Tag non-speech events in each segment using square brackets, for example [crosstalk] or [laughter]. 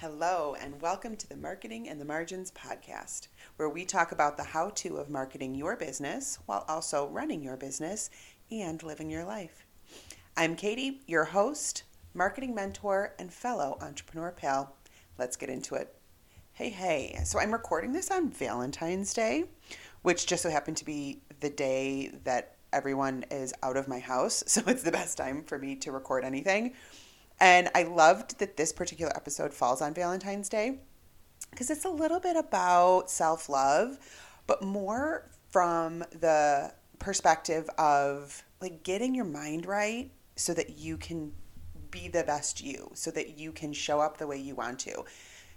Hello, and welcome to the Marketing and the Margins podcast, where we talk about the how to of marketing your business while also running your business and living your life. I'm Katie, your host, marketing mentor, and fellow entrepreneur pal. Let's get into it. Hey, hey. So I'm recording this on Valentine's Day, which just so happened to be the day that everyone is out of my house. [laughs] So it's the best time for me to record anything. And I loved that this particular episode falls on Valentine's Day because it's a little bit about self love, but more from the perspective of like getting your mind right so that you can be the best you, so that you can show up the way you want to.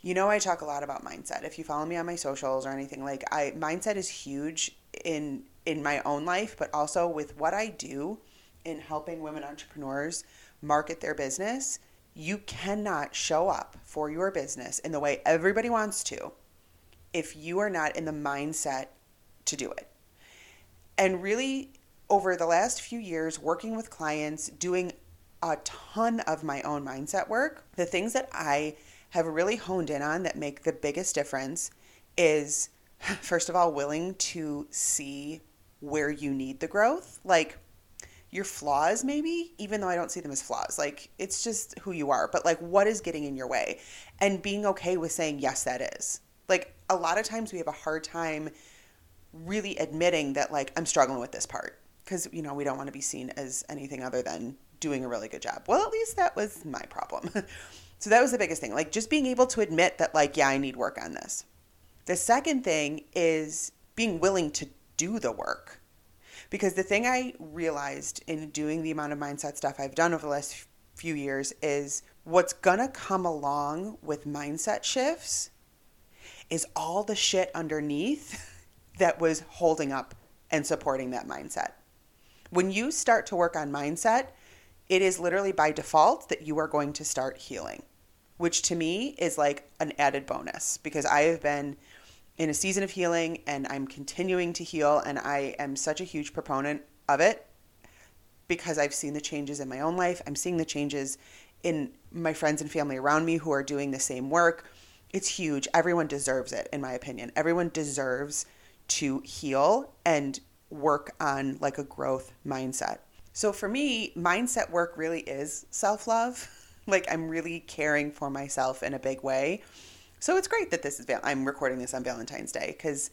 You know, I talk a lot about mindset. If you follow me on my socials or anything like I mindset is huge in in my own life, but also with what I do in helping women entrepreneurs market their business, you cannot show up for your business in the way everybody wants to if you are not in the mindset to do it. And really, over the last few years, working with clients, doing a ton of my own mindset work, the things that I have really honed in on that make the biggest difference is [laughs] first of all, willing to see where you need the growth. Like, your flaws maybe even though i don't see them as flaws. Like it's just who you are but like what is getting in your way? And being okay with saying yes that is. Like a lot of times we have a hard time really admitting that like i'm struggling with this part because you know we don't want to be seen as anything other than doing a really good job. Well at least that was my problem. [laughs] So that was the biggest thing like just being able to admit that like yeah i need work on this. The second thing is being willing to do the work because the thing I realized in doing the amount of mindset stuff I've done over the last few years is what's to come along with mindset shifts is all the shit underneath [laughs] that was holding up and supporting that mindset. When you start to work on mindset, it is literally by default that you are going to start healing, which to me is like an added bonus because I have been in a season of healing and I'm continuing to heal and I am such a huge proponent of it because I've seen the changes in my own life. I'm seeing the changes in my friends and family around me who are doing the same work. It's huge. Everyone deserves it in my opinion. Everyone deserves to heal and work on like a growth mindset. So for me, mindset work really is self-love. [laughs] Like I'm really caring for myself in a big way so it's great that this is, I'm recording this on Valentine's Day because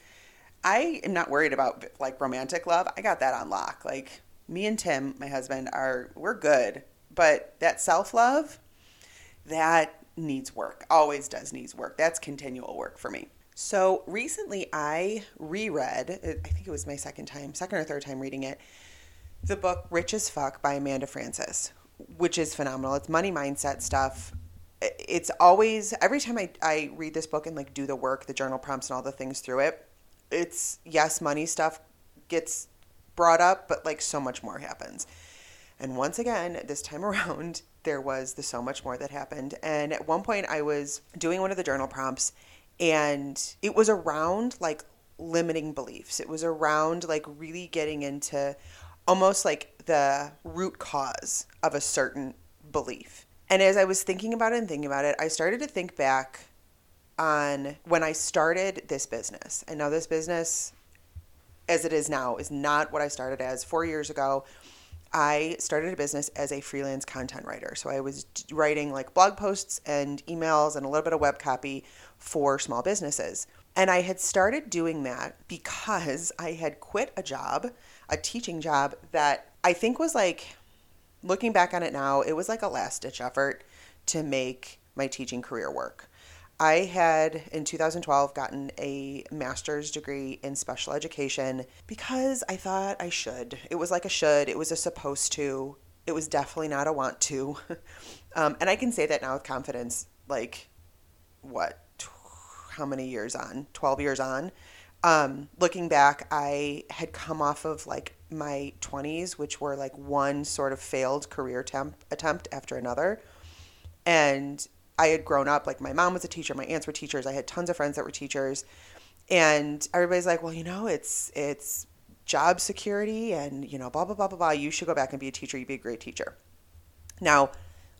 I am not worried about like romantic love. I got that on lock. Like me and Tim, my husband, are, we're good. But that self love, that needs work, always does needs work. That's continual work for me. So recently I reread, I think it was my second time, second or third time reading it, the book Rich as Fuck by Amanda Frances, which is phenomenal. It's money mindset stuff it's always every time I, I read this book and like do the work the journal prompts and all the things through it it's yes money stuff gets brought up but like so much more happens. And once again this time [laughs] around there was the so much more that happened. And at one point i was doing one of the journal prompts and it was around like limiting beliefs. It was around like really getting into almost like the root cause of a certain belief and as I was thinking about it and thinking about it, I started to think back on when I started this business. And now this business, as it is now, is not what I started as. Four years ago, I started a business as a freelance content writer. So I was writing like blog posts and emails and a little bit of web copy for small businesses. And I had started doing that because [laughs] I had quit a job, a teaching job that I think was like looking back on it now, it was like a last ditch effort to make my teaching career work. I had in 2012 gotten a master's degree in special education because I thought I should. It was like a should, it was a supposed to, it was definitely not a want to. [laughs] um, and I can say that now with confidence, like, what, how many years on? 12 years on. Um, looking back, I had come off of like my 20s, which were like one sort of failed career temp- attempt after another. And I had grown up, like my mom was a teacher, my aunts were teachers, I had tons of friends that were teachers. And everybody's like, well, you know, it's, it's job security and, you know, blah, blah, blah, blah, blah. You should go back and be a teacher. You'd be a great teacher. Now,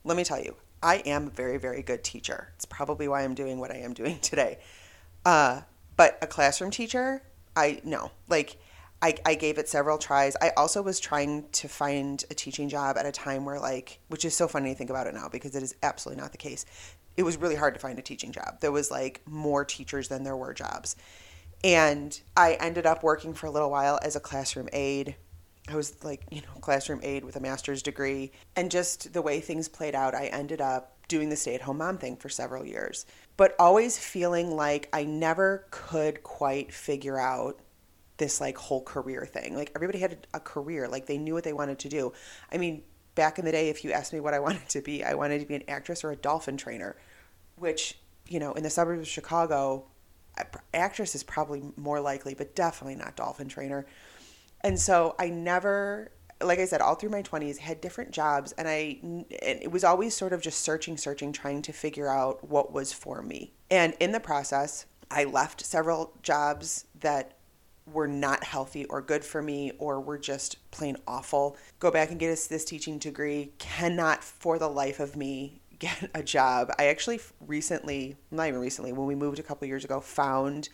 let me tell you, I am a very, very good teacher. It's probably why I'm doing what I am doing [laughs] today. Uh, but a classroom teacher, I no. Like I, I gave it several tries. I also was trying to find a teaching job at a time where like which is so funny to think about it now because it is absolutely not the case. It was really hard to find a teaching job. There was like more teachers than there were jobs. And I ended up working for a little while as a classroom aide. I was like, you know, classroom aide with a master's degree. And just the way things played out, I ended up doing the stay at home mom thing for several years, but always feeling like I never could quite figure out this like whole career thing. Like everybody had a career, like they knew what they wanted to do. I mean, back in the day, if you asked me what I [laughs] wanted to be, I wanted to be an actress or a dolphin trainer, which, you know, in the suburbs of Chicago, actress is probably more likely, but definitely not dolphin trainer. And so I never, like I said, all through my 20s, had different jobs. And I, and it was always sort of just searching, searching, trying to figure out what was for me. And in the process, I left several jobs that were not healthy or good for me or were just plain awful. Go back and get us this teaching degree. Cannot for the life of me [laughs] get a job. I actually recently, not even recently, when we moved a couple years ago, found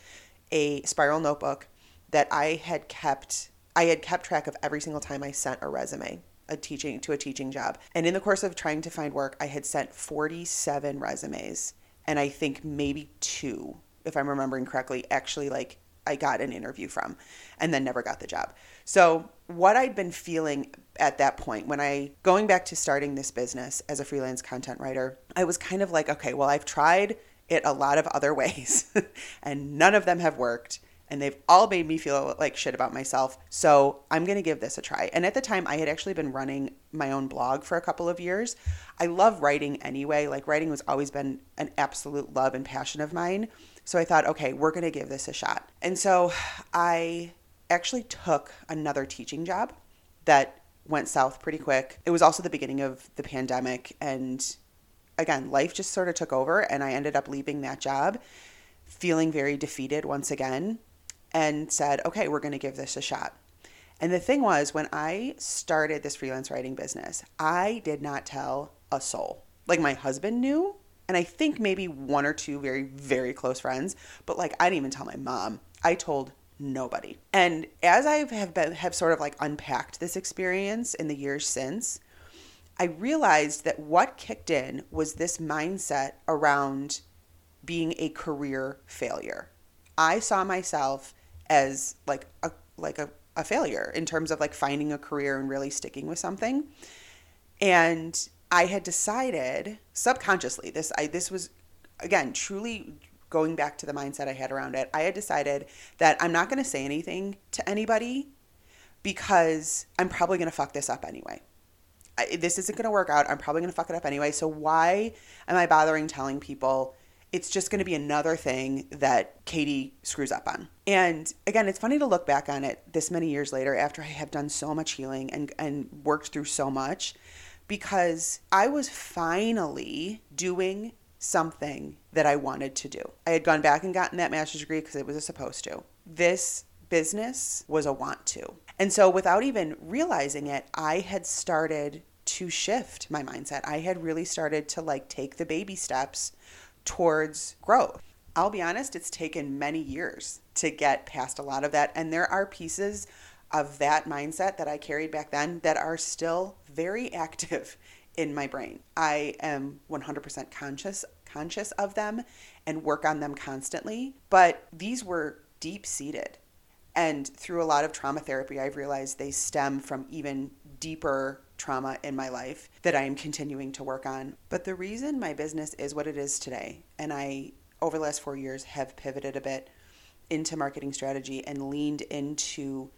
a spiral notebook that I had kept. I had kept track of every single time I sent a resume a teaching to a teaching job. And in the course of trying to find work, I had sent 47 resumes and I think maybe two, if I'm remembering correctly, actually like I got an interview from and then never got the job. So, what I'd been feeling at that point when I going back to starting this business as a freelance content writer, I was kind of like, okay, well, I've tried it a lot of other [laughs] ways and none of them have worked and they've all made me feel like shit about myself. So I'm going to give this a try. And at the time, I had actually been running my own blog for a couple of years. I love writing anyway. Like, writing was always been an absolute love and passion of mine. So I thought, okay, we're going to give this a shot. And so I actually took another teaching job that went south pretty quick. It was also the beginning of the pandemic. And again, life just sort of took over. And I ended up leaving that job feeling very defeated once again and said, okay, we're going to give this a shot. And the thing was, when I started this freelance writing business, I did not tell a soul. Like my husband knew, and I think maybe one or two very, very close friends, but like I didn't even tell my mom. I told nobody. And as I have been, have sort of like unpacked this experience in the years since, I realized that what kicked in was this mindset around being a career failure. I saw myself as like a like a, a failure in terms of like finding a career and really sticking with something. And I had decided subconsciously this I this was again truly going back to the mindset I had around it. I had decided that I'm not going to say anything to anybody because I'm probably going to fuck this up anyway. I, this isn't going to work out. I'm probably going to fuck it up anyway. So why am I bothering telling people? It's just going to be another thing that Katie screws up on. And again, it's funny to look back on it this many years later after I have done so much healing and, and worked through so much because I was finally doing something that I wanted to do. I had gone back and gotten that master's degree because it was supposed to. This business was a want to. And so without even realizing it, I had started to shift my mindset. I had really started to like take the baby steps towards growth. I'll be honest, it's taken many years to get past a lot of that. And there are pieces of that mindset that I carried back then that are still very [laughs] active in my brain. I am 100% conscious conscious of them and work on them constantly, but these were deep seated. And through a lot of trauma therapy, I've realized they stem from even deeper trauma in my life that I am continuing to work on. But the reason my business is what it is today, and I over the last 4 years have pivoted a bit into marketing strategy and leaned into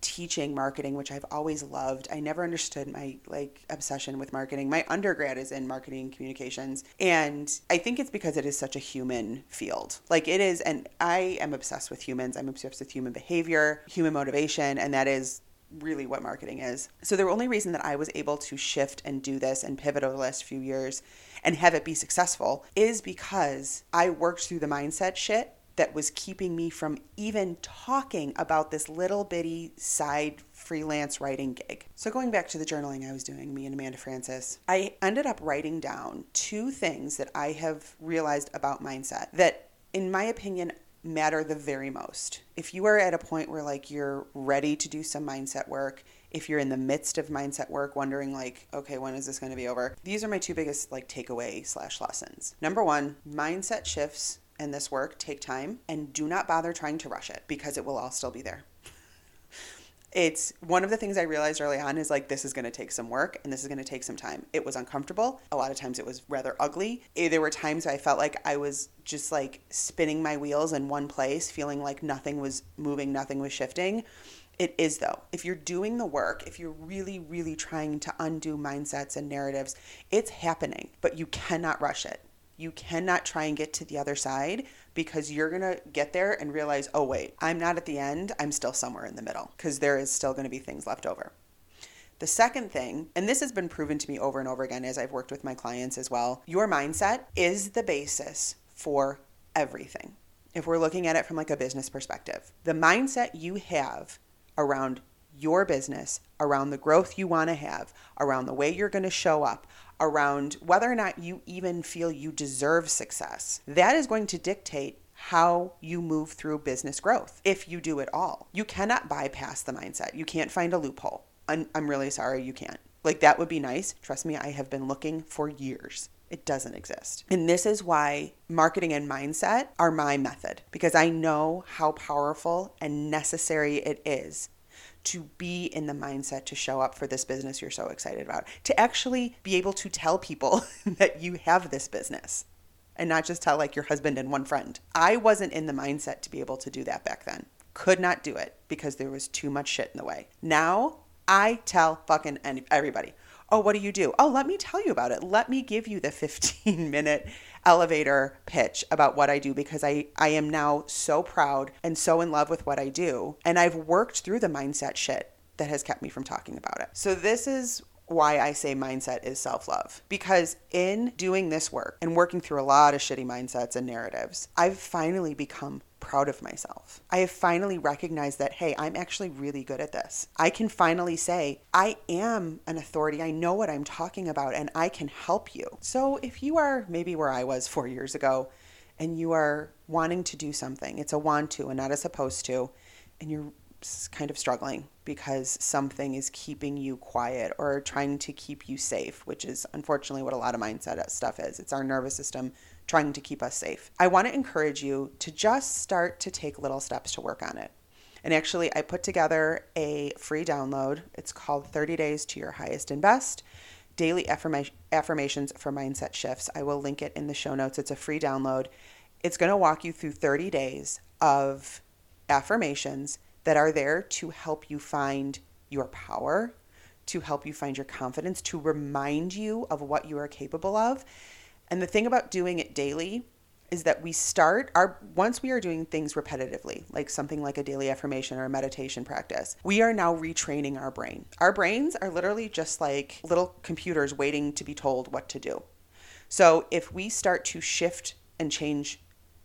teaching marketing, which I've always loved. I never understood my like obsession with marketing. My undergrad is in marketing communications, and I think it's because it is such a human field. Like it is, and I am obsessed with humans. I'm obsessed with human behavior, human motivation, and that is really what marketing is. So the only reason that I was able to shift and do this and pivot over the last few years and have it be successful is because I worked through the mindset shit that was keeping me from even talking about this little bitty side freelance writing gig. So, going back to the journaling I was doing, me and Amanda Frances, I ended up writing down two things that I have realized about mindset that, in my opinion, matter the very most. If you are at a point where like you're ready to do some mindset work, if you're in the midst of mindset work wondering like okay when is this going to be over these are my two biggest like takeaway slash lessons number one mindset shifts and this work take time and do not bother trying to rush it because it will all still be there. It's one of the things I realized early on is like this is going to take some work and this is going to take some time. It was uncomfortable. A lot of times it was rather ugly. Eh, there were times I felt like I was just like spinning my wheels in one place, feeling like nothing was moving, nothing was shifting. It is though. If you're doing the work, if you're really, really trying to undo mindsets and narratives, it's happening, but you cannot rush it. You cannot try and get to the other side because you're going to get there and realize, oh, wait, I'm not at the end. I'm still somewhere in the middle because there is still going to be things left over. The second thing, and this has been proven to me over and over again as I've worked with my clients as well, your mindset is the basis for everything. If we're looking at it from like a business perspective, the mindset you have around your business, around the growth you want to have, around the way you're going to show up, around whether or not you even feel you deserve success. That is going to dictate how you move through business growth if you do it all. You cannot bypass the mindset. You can't find a loophole. I'm, I'm really sorry you can't. Like, that would be nice. Trust me, I have been looking for years. It doesn't exist. And this is why marketing and mindset are my method because I know how powerful and necessary it is to be in the mindset to show up for this business you're so excited about, to actually be able to tell people [laughs] that you have this business and not just tell like your husband and one friend. I wasn't in the mindset to be able to do that back then. Could not do it because there was too much shit in the way. Now I tell fucking everybody, oh, what do you do? Oh, let me tell you about it. Let me give you the [laughs] 15 minute elevator pitch about what I do because I, I am now so proud and so in love with what I do. And I've worked through the mindset shit that has kept me from talking about it. So, this is why I say mindset is self love. Because in doing this work and working through a lot of shitty mindsets and narratives, I've finally become proud of myself. I have finally recognized that, hey, I'm actually really good at this. I can finally say, I am an authority. I know what I'm talking about and I can help you. So if you are maybe where I was four years ago and you are wanting to do something, it's a want to and not a supposed to, and you're kind of struggling because something is keeping you quiet or trying to keep you safe, which is unfortunately what a lot of mindset uh, stuff is. It's our nervous system trying to keep us safe. I want to encourage you to just start to take little steps to work on it. And actually, I put together a free download. It's called 30 Days to Your Highest and Best Daily Affirma- Affirmations for Mindset Shifts. I will link it in the show notes. It's a free download. It's going to walk you through 30 days of affirmations that are there to help you find your power, to help you find your confidence, to remind you of what you are capable of. And the thing about doing it daily is that we start our once we are doing things repetitively, like something like a daily affirmation or a meditation practice, we are now retraining our brain. Our brains are literally just like little computers waiting to be told what to do. So if we start to shift and change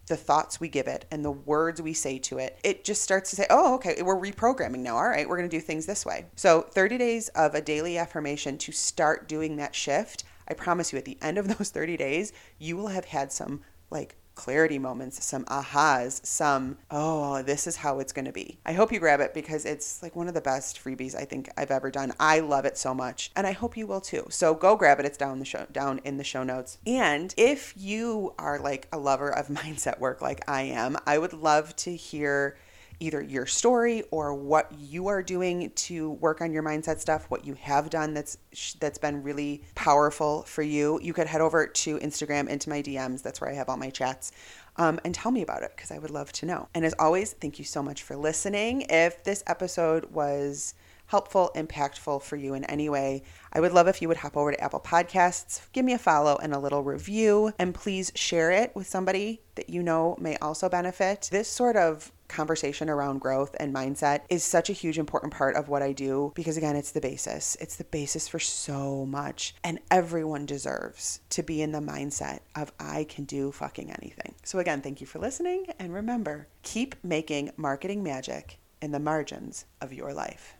the thoughts we give it and the words we say to it, it just starts to say, oh, okay, we're reprogramming now. All right, we're going to do things this way. So, 30 days of a daily affirmation to start doing that shift. I promise you, at the end of those [laughs] 30 days, you will have had some like clarity moments, some ahas, some, oh, this is how it's going to be. I hope you grab it because it's like one of the best freebies I think I've ever done. I love it so much and I hope you will too. So go grab it. It's down the show down in the show notes. And if you are like a lover of [laughs] mindset work like I am, I would love to hear either your story or what you are doing to work on your mindset stuff, what you have done that's that's been really powerful for you. You could head over to Instagram into my DMs. That's where I have all my chats. Um, and tell me about it because I would love to know. And as always, thank you so much for listening. If this episode was helpful, impactful for you in any way, I would love if you would hop over to Apple Podcasts, give me a follow and a little review, and please share it with somebody that you know may also benefit. This sort of conversation around growth and mindset is such a huge important part of what I do because again, it's the basis. It's the basis for so much and everyone deserves to be in the mindset of I can do fucking anything. So again, thank you for listening and remember, keep making marketing magic in the margins of your life.